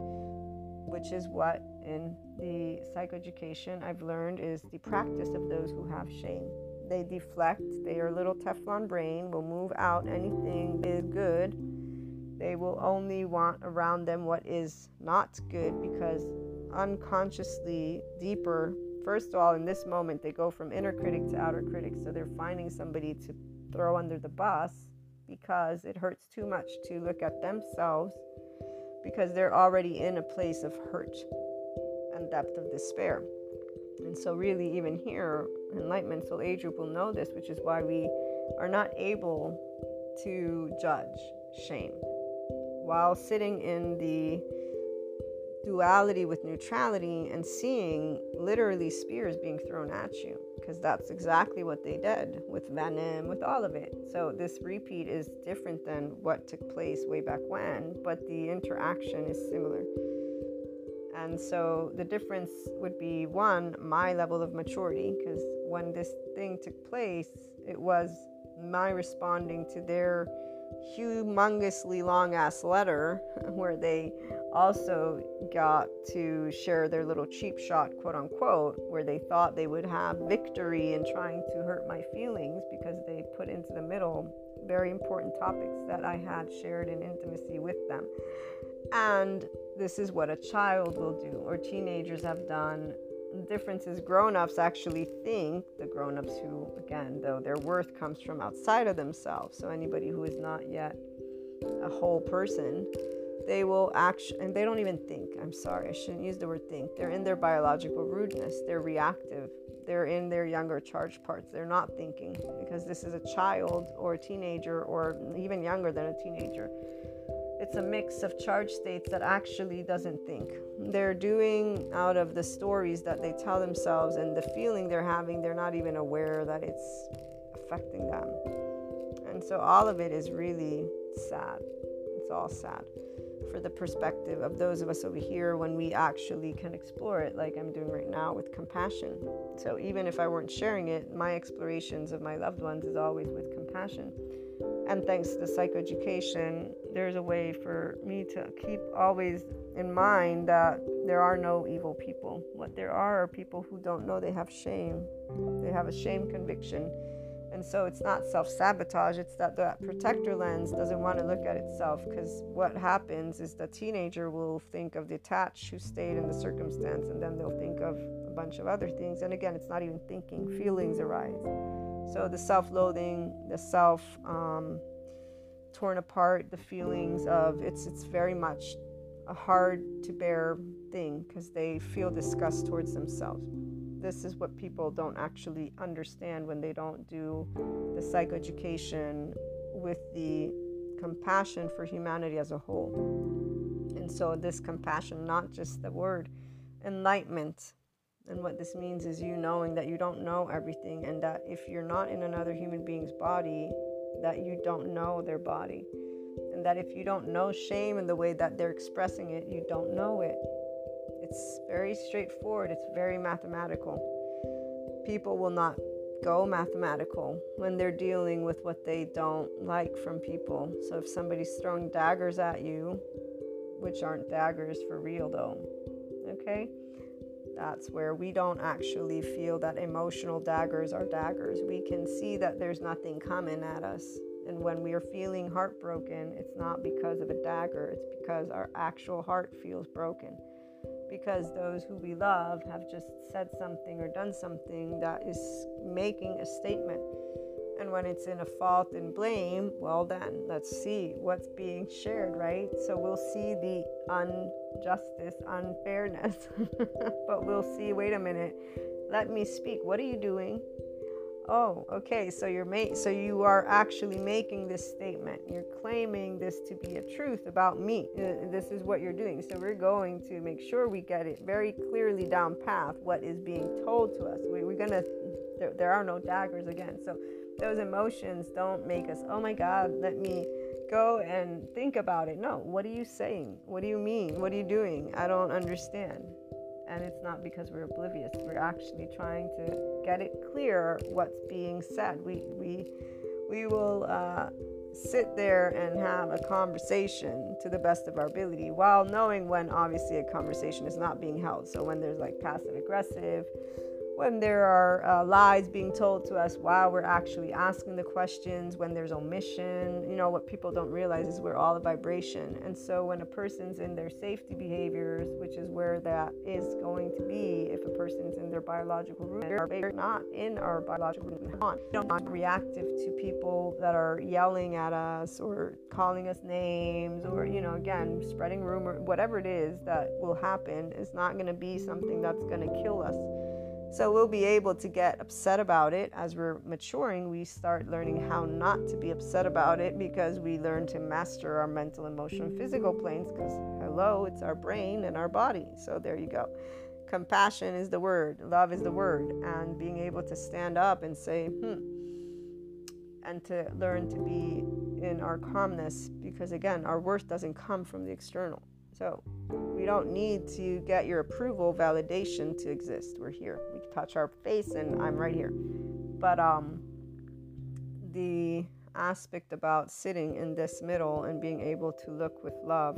which is what in the psychoeducation I've learned is the practice of those who have shame. They deflect, they are little Teflon brain, will move out anything is good. They will only want around them what is not good because unconsciously deeper first of all, in this moment, they go from inner critic to outer critic. So they're finding somebody to throw under the bus because it hurts too much to look at themselves because they're already in a place of hurt and depth of despair. And so, really, even here, Enlightenment Soul Age Group will know this, which is why we are not able to judge shame while sitting in the duality with neutrality and seeing literally spears being thrown at you because that's exactly what they did with venom with all of it. So this repeat is different than what took place way back when but the interaction is similar. And so the difference would be one my level of maturity because when this thing took place it was my responding to their humongously long ass letter *laughs* where they also got to share their little cheap shot, quote unquote, where they thought they would have victory in trying to hurt my feelings because they put into the middle very important topics that I had shared in intimacy with them. And this is what a child will do, or teenagers have done. Difference is grown ups actually think, the grown ups who, again, though their worth comes from outside of themselves. So anybody who is not yet a whole person they will actually, and they don't even think. I'm sorry, I shouldn't use the word think. They're in their biological rudeness, they're reactive, they're in their younger charge parts. They're not thinking because this is a child or a teenager or even younger than a teenager. It's a mix of charge states that actually doesn't think. They're doing out of the stories that they tell themselves and the feeling they're having, they're not even aware that it's affecting them. And so all of it is really sad. It's all sad for the perspective of those of us over here when we actually can explore it, like I'm doing right now with compassion. So, even if I weren't sharing it, my explorations of my loved ones is always with compassion. And thanks to psychoeducation, there's a way for me to keep always in mind that there are no evil people. What there are are people who don't know they have shame, they have a shame conviction and so it's not self sabotage, it's that that protector lens doesn't want to look at itself because what happens is the teenager will think of the attached who stayed in the circumstance and then they'll think of a bunch of other things. And again, it's not even thinking, feelings arise. So the self loathing, the self um, torn apart, the feelings of it's, it's very much a hard to bear thing because they feel disgust towards themselves this is what people don't actually understand when they don't do the psychoeducation with the compassion for humanity as a whole. And so, this compassion, not just the word enlightenment. And what this means is you knowing that you don't know everything, and that if you're not in another human being's body, that you don't know their body and that if you don't know shame in the way that they're expressing it, you don't know it. It's very straightforward, it's very mathematical. People will not go mathematical when they're dealing with what they don't like from people. So if somebody's throwing daggers at you, which aren't daggers for real though, okay? That's where we don't actually feel that emotional daggers are daggers. We can see that there's nothing coming at us. And when we are feeling heartbroken, it's not because of a dagger, it's because our actual heart feels broken. Because those who we love have just said something or done something that is making a statement. And when it's in a fault and blame, well, then let's see what's being shared, right? So we'll see the injustice, unfairness, *laughs* but we'll see wait a minute, let me speak. What are you doing? Oh, okay. So you're ma- so you are actually making this statement. You're claiming this to be a truth about me. Uh, this is what you're doing. So we're going to make sure we get it very clearly down path what is being told to us. We, are gonna. There, there are no daggers again. So those emotions don't make us. Oh my God, let me go and think about it. No. What are you saying? What do you mean? What are you doing? I don't understand and it's not because we're oblivious we're actually trying to get it clear what's being said we we we will uh, sit there and have a conversation to the best of our ability while knowing when obviously a conversation is not being held so when there's like passive aggressive when there are uh, lies being told to us while we're actually asking the questions, when there's omission. You know, what people don't realize is we're all a vibration. And so when a person's in their safety behaviors, which is where that is going to be if a person's in their biological root, they're not in our biological root. We're not reactive to people that are yelling at us or calling us names or, you know, again, spreading rumor, whatever it is that will happen is not going to be something that's going to kill us so we'll be able to get upset about it. As we're maturing, we start learning how not to be upset about it because we learn to master our mental, emotional, physical planes. Because, hello, it's our brain and our body. So there you go. Compassion is the word, love is the word. And being able to stand up and say, hmm, and to learn to be in our calmness because, again, our worth doesn't come from the external. So we don't need to get your approval validation to exist. We're here. Touch our face and I'm right here. But um the aspect about sitting in this middle and being able to look with love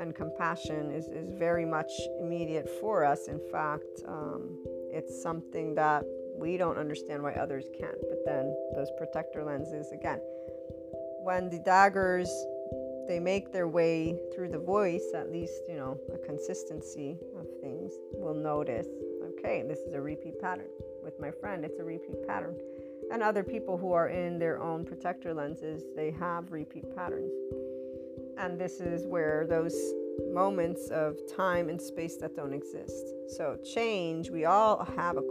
and compassion is, is very much immediate for us. In fact, um, it's something that we don't understand why others can't. But then those protector lenses, again, when the daggers they make their way through the voice, at least, you know, a consistency of things, will notice okay, this is a repeat pattern. With my friend, it's a repeat pattern. And other people who are in their own protector lenses, they have repeat patterns. And this is where those moments of time and space that don't exist. So, change, we all have a.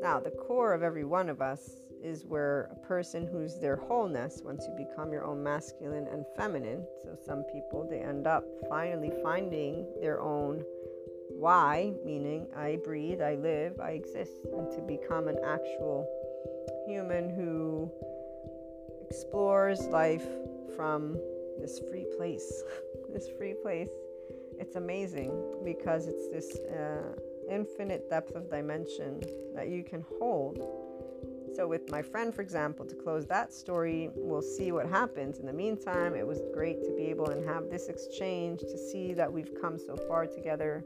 Now, the core of every one of us is where a person who's their wholeness, once you become your own masculine and feminine, so some people they end up finally finding their own why, meaning I breathe, I live, I exist, and to become an actual human who explores life from this free place. *laughs* this free place. It's amazing because it's this uh, infinite depth of dimension that you can hold so, with my friend, for example, to close that story, we'll see what happens. In the meantime, it was great to be able and have this exchange to see that we've come so far together.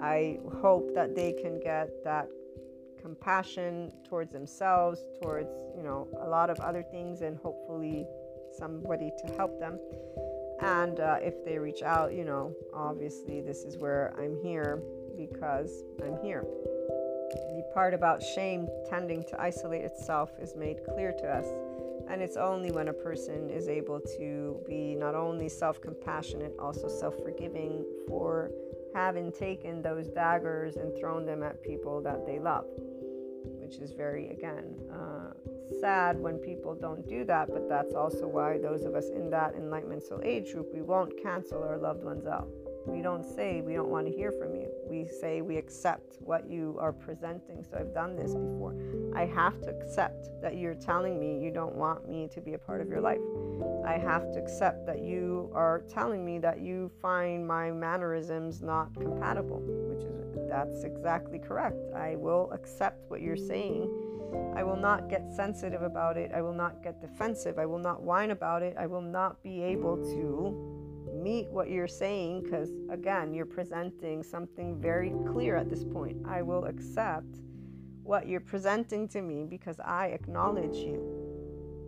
I hope that they can get that compassion towards themselves, towards, you know, a lot of other things, and hopefully somebody to help them. And uh, if they reach out, you know, obviously this is where I'm here because I'm here part about shame tending to isolate itself is made clear to us. And it's only when a person is able to be not only self compassionate, also self forgiving for having taken those daggers and thrown them at people that they love, which is very, again, uh, sad when people don't do that. But that's also why those of us in that enlightenment soul age group, we won't cancel our loved ones out. We don't say we don't want to hear from you. We say we accept what you are presenting. So I've done this before. I have to accept that you're telling me you don't want me to be a part of your life. I have to accept that you are telling me that you find my mannerisms not compatible, which is that's exactly correct. I will accept what you're saying. I will not get sensitive about it. I will not get defensive. I will not whine about it. I will not be able to meet what you're saying because, again, you're presenting something very clear at this point. I will accept what you're presenting to me because I acknowledge you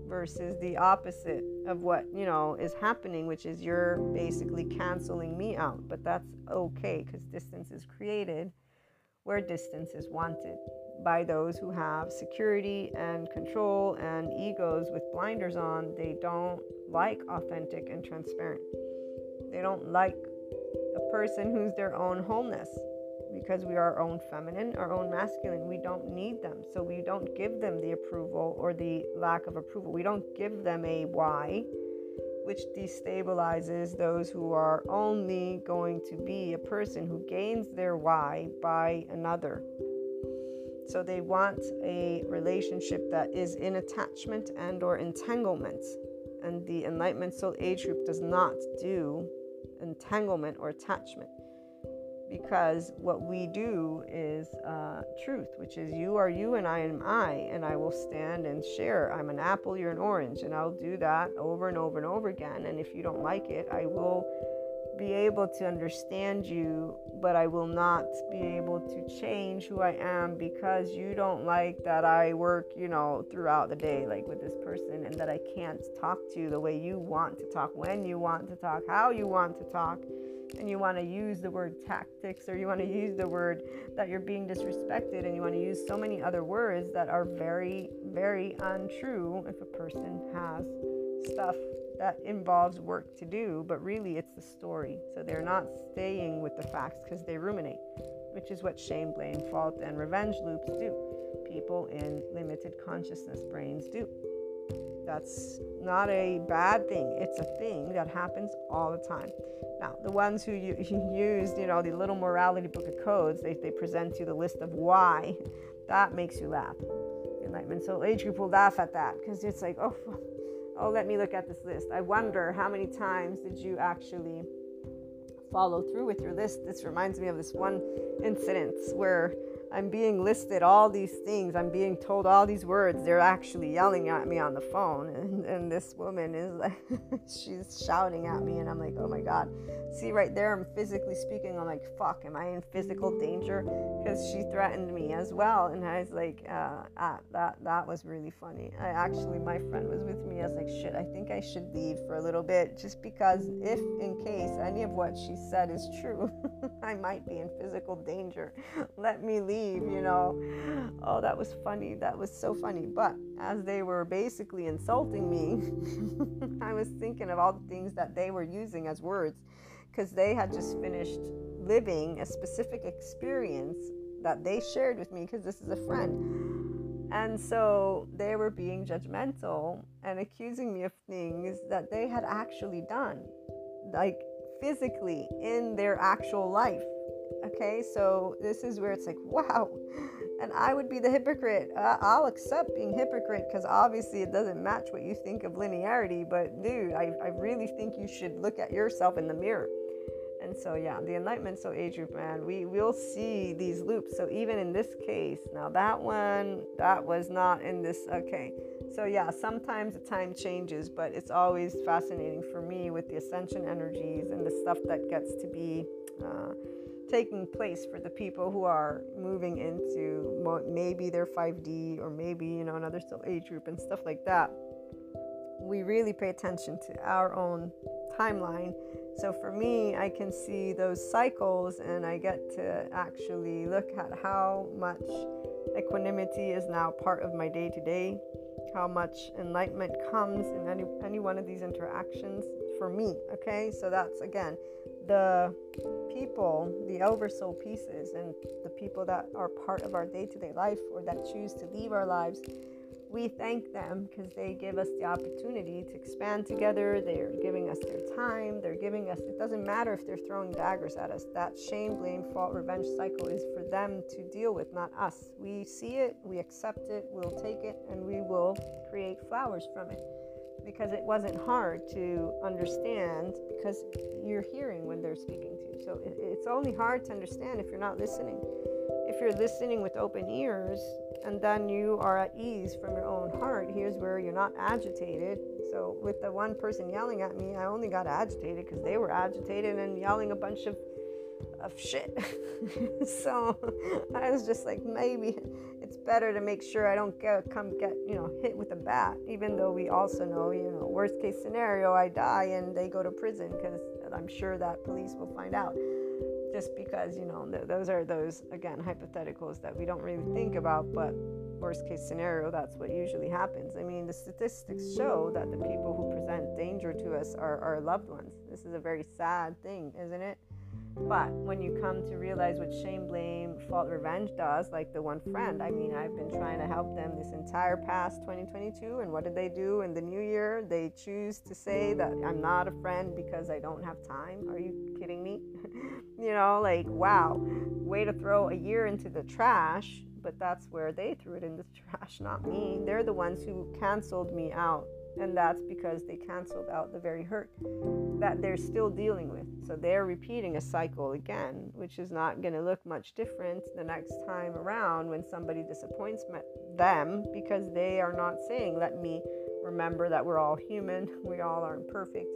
versus the opposite of what you know is happening which is you're basically canceling me out. But that's okay because distance is created where distance is wanted by those who have security and control and egos with blinders on. They don't like authentic and transparent they don't like a person who's their own wholeness because we are our own feminine, our own masculine. We don't need them. So we don't give them the approval or the lack of approval. We don't give them a why, which destabilizes those who are only going to be a person who gains their why by another. So they want a relationship that is in attachment and or entanglement. And the enlightenment soul age group does not do entanglement or attachment because what we do is uh, truth, which is you are you and I am I, and I will stand and share. I'm an apple, you're an orange, and I'll do that over and over and over again. And if you don't like it, I will be able to understand you, but I will not be able to change who I am because you don't like that I work, you know, throughout the day, like with this person, and that I can't talk to you the way you want to talk, when you want to talk, how you want to talk. And you want to use the word tactics or you want to use the word that you're being disrespected and you want to use so many other words that are very, very untrue if a person has stuff that involves work to do, but really it's the story. So they're not staying with the facts because they ruminate, which is what shame, blame, fault, and revenge loops do. People in limited consciousness brains do. That's not a bad thing. It's a thing that happens all the time. Now, the ones who you, *laughs* you know, the little morality book of codes, they, they present you the list of why. That makes you laugh. Enlightenment Soul Age Group will laugh at that because it's like, oh, oh, let me look at this list. I wonder how many times did you actually follow through with your list? This reminds me of this one incident where I'm being listed all these things. I'm being told all these words. They're actually yelling at me on the phone. *laughs* And, and this woman is like, *laughs* she's shouting at me. And I'm like, oh my God. See, right there, I'm physically speaking. I'm like, fuck, am I in physical danger? Because she threatened me as well. And I was like, uh, ah, that, that was really funny. I actually, my friend was with me. I was like, shit, I think I should leave for a little bit just because if in case any of what she said is true, *laughs* I might be in physical danger. Let me leave leave, you know. Oh, that was funny. That was so funny. But as they were basically insulting me, *laughs* I was thinking of all the things that they were using as words because they had just finished living a specific experience that they shared with me because this is a friend. And so they were being judgmental and accusing me of things that they had actually done, like physically in their actual life. Okay, so this is where it's like, *laughs* wow. And I would be the hypocrite. Uh, I'll accept being hypocrite because obviously it doesn't match what you think of linearity. But dude, I, I really think you should look at yourself in the mirror. And so, yeah, the enlightenment so age group, man, we will see these loops. So, even in this case, now that one, that was not in this. Okay. So, yeah, sometimes the time changes, but it's always fascinating for me with the ascension energies and the stuff that gets to be. Uh, taking place for the people who are moving into maybe their 5D or maybe you know another soul age group and stuff like that. We really pay attention to our own timeline. So for me, I can see those cycles and I get to actually look at how much equanimity is now part of my day to day, how much enlightenment comes in any, any one of these interactions for me. Okay, so that's again the people, the oversoul pieces, and the people that are part of our day to day life or that choose to leave our lives, we thank them because they give us the opportunity to expand together. They're giving us their time. They're giving us, it doesn't matter if they're throwing daggers at us. That shame, blame, fault, revenge cycle is for them to deal with, not us. We see it, we accept it, we'll take it, and we will create flowers from it because it wasn't hard to understand because you're hearing when they're speaking to you. So it, it's only hard to understand if you're not listening. If you're listening with open ears and then you are at ease from your own heart, here's where you're not agitated. So with the one person yelling at me, I only got agitated because they were agitated and yelling a bunch of of shit. *laughs* so *laughs* I was just like, maybe it's better to make sure I don't get come get you know hit with a bat. Even though we also know you know worst case scenario, I die and they go to prison because I'm sure that police will find out. Just because you know th- those are those again hypotheticals that we don't really think about, but worst case scenario, that's what usually happens. I mean, the statistics show that the people who present danger to us are our loved ones. This is a very sad thing, isn't it? But when you come to realize what shame, blame, fault, revenge does, like the one friend, I mean, I've been trying to help them this entire past 2022. And what did they do in the new year? They choose to say that I'm not a friend because I don't have time. Are you kidding me? *laughs* you know, like, wow, way to throw a year into the trash. But that's where they threw it in the *laughs* trash, not me. They're the ones who canceled me out and that's because they canceled out the very hurt that they're still dealing with. So they're repeating a cycle again, which is not going to look much different the next time around when somebody disappoints them because they are not saying, Let me remember that we're all human, *laughs* we all aren't perfect.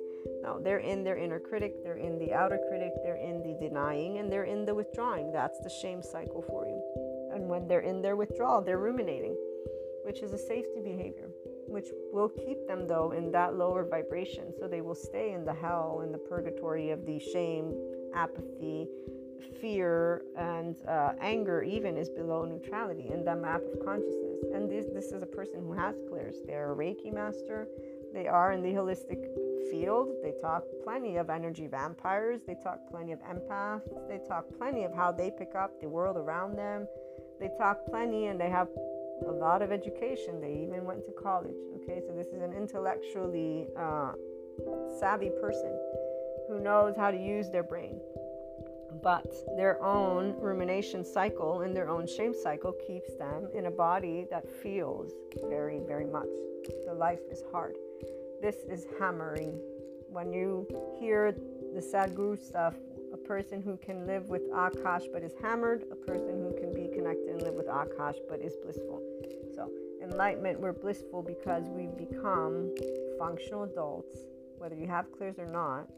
No, they're in their inner critic, they're in the outer critic, they're in the denying, and they're in the withdrawing. That's the shame cycle for you. And when they're in their withdrawal, they're ruminating, which is a safety behavior which will keep them though in that lower vibration. So they will stay in the hell, in the purgatory of the shame, apathy, fear, and uh, anger. Even is below neutrality in the map of consciousness. And this this is a person who has clairs. They're a Reiki master. They are in the holistic field. They talk plenty of energy vampires. They talk plenty of empaths. They talk plenty of how they pick up the world around them. They talk plenty and they have a lot of education. They even went to college. Okay, so this is an intellectually uh, savvy person who knows how to use their brain. But their own rumination cycle and their own shame cycle keeps them in a body that feels very, very much. The life is hard. This is hammering. When you hear the Sadhguru stuff, a person who can live with Akash but is hammered, a person who can be connected and live with Akash but is blissful. Enlightenment, we're blissful because we've become functional adults, whether you have clairs or not.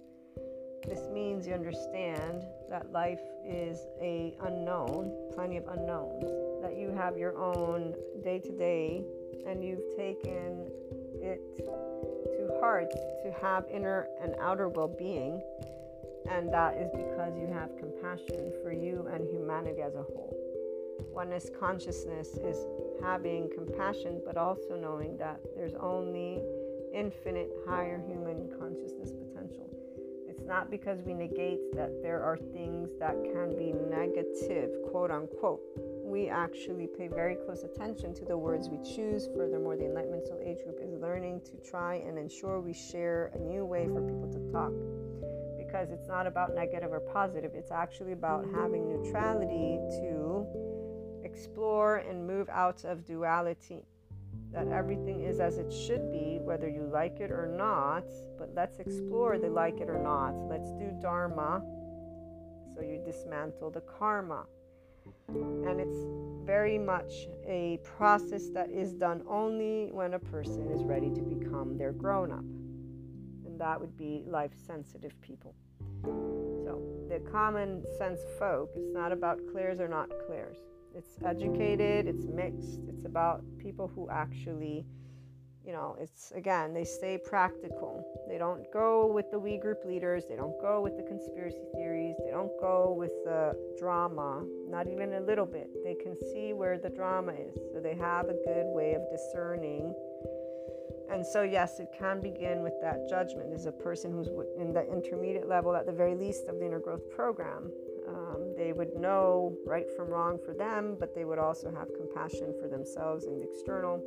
This means you understand that life is a unknown, plenty of unknowns, that you have your own day to day and you've taken it to heart to have inner and outer well-being and that is because you have compassion for you and humanity as a whole. Oneness consciousness is having compassion, but also knowing that there's only infinite higher human consciousness potential. It's not because we negate that there are things that can be negative, quote unquote. We actually pay very close attention to the words we choose. Furthermore, the Enlightenment Soul Age group is learning to try and ensure we share a new way for people to talk because it's not about negative or positive. It's actually about having neutrality to explore and move out of duality. That everything is as it should be, whether you like it or not. But let's explore the like it or not. Let's do Dharma so you dismantle the karma. And it's very much a process that is done only when a person is ready to become their grown up and that would be life sensitive people. So, the common sense folk, it's not about clairs or not clairs. It's educated, it's mixed, it's about people who actually, you know, it's again, they stay practical. They don't go with the we group leaders, they don't go with the conspiracy theories, they don't go with the drama, not even a little bit. They can see where the drama is, so they have a good way of discerning and so, yes, it can begin with that judgment as a person who's in the intermediate level, at the very least, of the inner growth program. They would know right from wrong for them, but they would also have compassion for themselves and the external.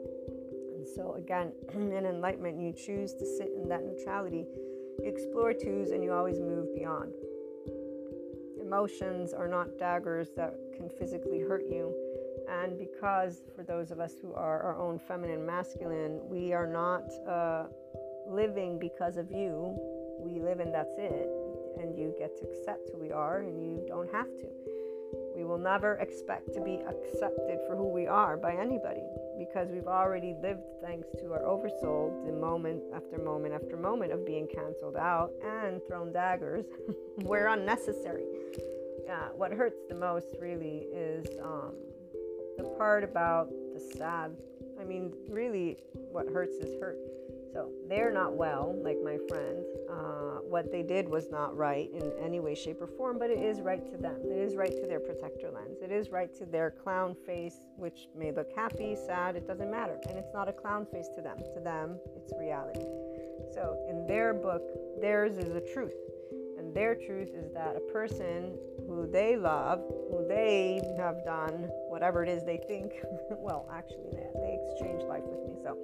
And so, again, *clears throat* in enlightenment, you choose to sit in that neutrality. You explore twos and you always move beyond. Emotions are not daggers that can physically hurt you and because for those of us who are our own feminine masculine, we are not uh, living because of you. We live and that's it. And you get to accept who we are and you don't have to. We will never expect to be accepted for who we are by anybody because we've already lived thanks to our oversoul the moment after moment after moment of being canceled out and thrown daggers *laughs* where unnecessary. Uh, what hurts the most really is um, the part about the sad. I mean, really, what hurts is hurt. So they're not well, like my friend. Uh, what they did was not right in any way, shape, or form, but it is right to them. It is right to their protector lens. It is right to their clown face, which may look happy, sad, it doesn't matter. And it's not a clown face to them. To them, it's reality. So in their book, theirs is the truth their truth is that a person who they love, who they have done whatever it is they think, *laughs* well, actually, they, they exchange life with me. So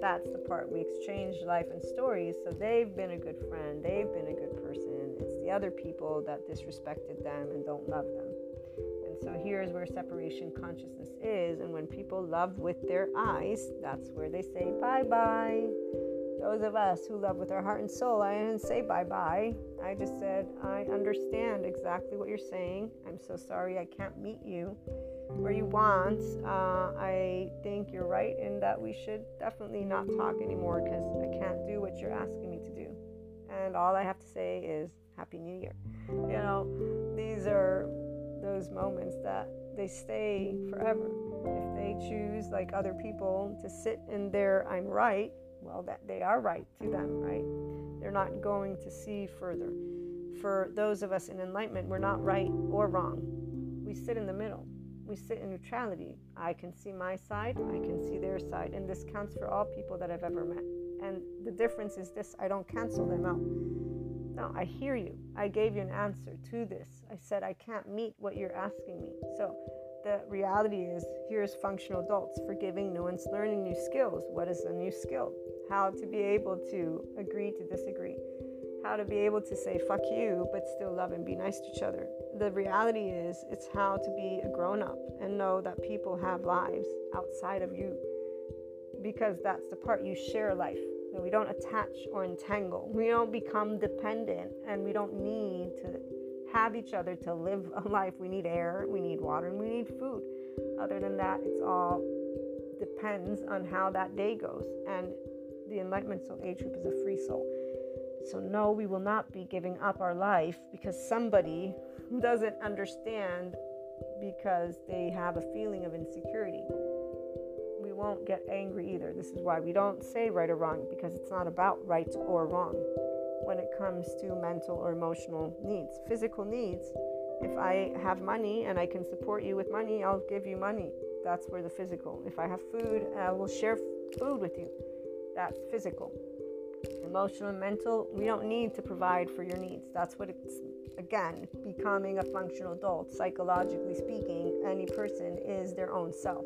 that's the part. We exchange life and stories. So they've been a good friend, they've been a good person. It's the other people that disrespected them and don't love them. And so here's where separation consciousness is. And when people love with their eyes, that's where they say bye bye those of us who love with our heart and soul, I didn't say bye bye. I just said, I understand exactly what you're saying. I'm so sorry I can't meet you where you want. Uh, I think you're right in that we should definitely not talk anymore because I can't do what you're asking me to do. And all I have to say is Happy New Year. You know, these are those moments that they stay forever. If they choose, like other people, to sit in their I'm right well, that they are right to them, right? They're not going to see further. For those of us in enlightenment, we're not right or wrong. We sit in the middle. We sit in neutrality. I can see my side, I can see their side, and this counts for all people that I've ever met. And the difference is this I don't cancel them out. No, I hear you. I gave you an answer to this. I said I can't meet what you're asking me. So the reality is here's functional adults forgiving nuance learning new skills what is a new skill how to be able to agree to disagree how to be able to say fuck you but still love and be nice to each other the reality is it's how to be a grown up and know that people have lives outside of you because that's the part you share life that we don't attach or entangle we don't become dependent and we don't need to have each other to live a life. We need air, we need water, and we need food. Other than that, it's all depends on how that day goes. And the Enlightenment Soul Age group is a free soul. So, no, we will not be giving up our life because somebody doesn't understand because they have a feeling of insecurity. We won't get angry either. This is why we don't say right or wrong because it's not about right or wrong when it comes to mental or emotional needs. Physical needs, if I have money and I can support you with money, I'll give you money. That's where the physical. If I have food, I will share food with you. That's physical. Emotional and mental, we don't need to provide for your needs. That's what it's, again, becoming a functional adult. Psychologically speaking, any person is their own self.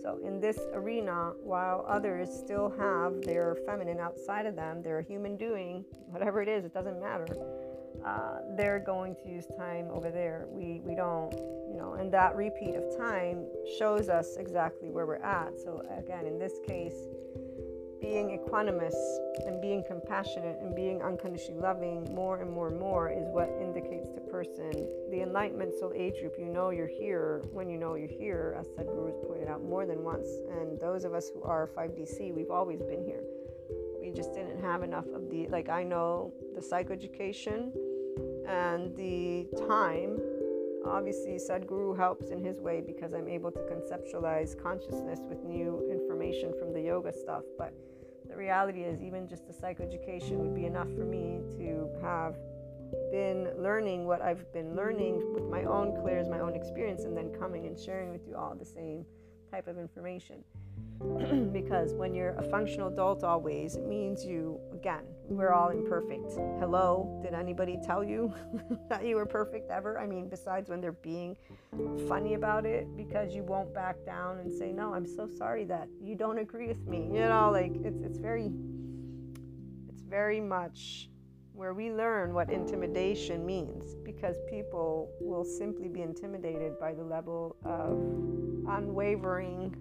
So, in this arena, while others still have their feminine outside of them, their human doing, whatever it is, it doesn't matter. Uh, they're going to use time over there. We, we don't, you know, and that repeat of time shows us exactly where we're at. So, again, in this case, being equanimous and being compassionate and being unconditionally loving more and more and more is what indicates to person the enlightenment soul age group. You know you're here when you know you're here as Sadhguru has pointed out more than once. And those of us who are 5dc we've always been here. We just didn't have enough of the like i know the psychoeducation and the time obviously Sadhguru helps in his way because I'm able to conceptualize consciousness with new information from the yoga stuff. But the reality is, even just the psychoeducation would be enough for me to have been learning what I've been learning with my own clairs, my own experience, and then coming and sharing with you all the same type of information. *clears throat* because when you're a functional adult, always, it means you, again, we're all imperfect. Hello, did anybody tell you *laughs* that you were perfect ever? I mean, besides when they're being funny about it because you won't back down and say, No, I'm so sorry that you don't agree with me. You know, like it's, it's very, it's very much where we learn what intimidation means because people will simply be intimidated by the level of unwavering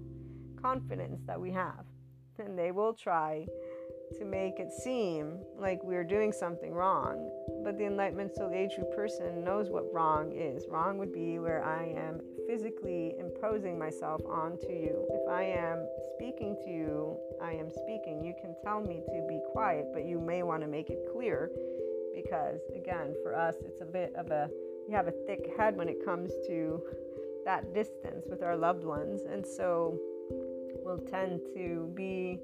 confidence that we have. And they will try to make it seem like we're doing something wrong. But the Enlightenment Soul Age Group person knows what wrong is. Wrong would be where I am physically imposing myself onto you. If I am speaking to you, I am speaking. You can tell me to be quiet, but you may want to make it clear because, again, for us, it's a bit of a, we have a thick head when it comes to that distance with our loved ones. And so we'll tend to be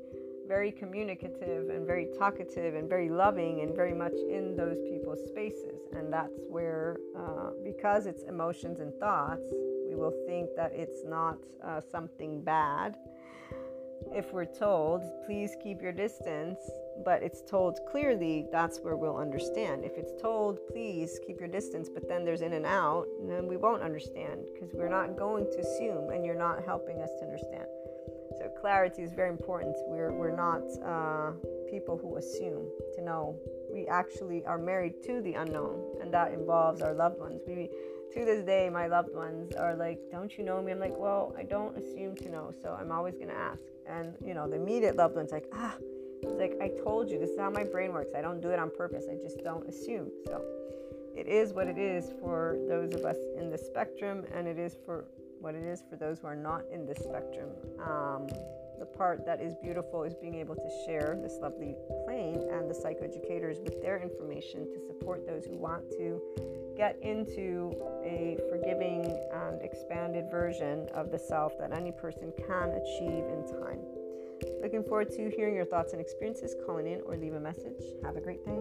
very communicative and very talkative and very loving and very much in those people's spaces. And that's where, uh, because it's emotions and thoughts, we will think that it's not uh, something bad. If we're told, please keep your distance, but it's told clearly, that's where we'll understand. If it's told, please keep your distance, but then there's in and out, then we won't understand because we're not going to assume and you're not helping us to understand. So clarity is very important. We're we're not uh, people who assume to know. We actually are married to the unknown, and that involves our loved ones. We to this day, my loved ones are like, "Don't you know me?" I'm like, "Well, I don't assume to know, so I'm always gonna ask." And you know, the immediate loved ones like, "Ah." It's like I told you, this is how my brain works. I don't do it on purpose. I just don't assume. So it is what it is for those of us in the spectrum, and it is for what it is for those who are not in this spectrum. Um, the part that is beautiful is being able to share this lovely plane and the psychoeducators with their information to support those who want to get into a forgiving and expanded version of the self that any person can achieve in time. Looking forward to hearing your thoughts and experiences. Calling in or leave a message. Have a great day.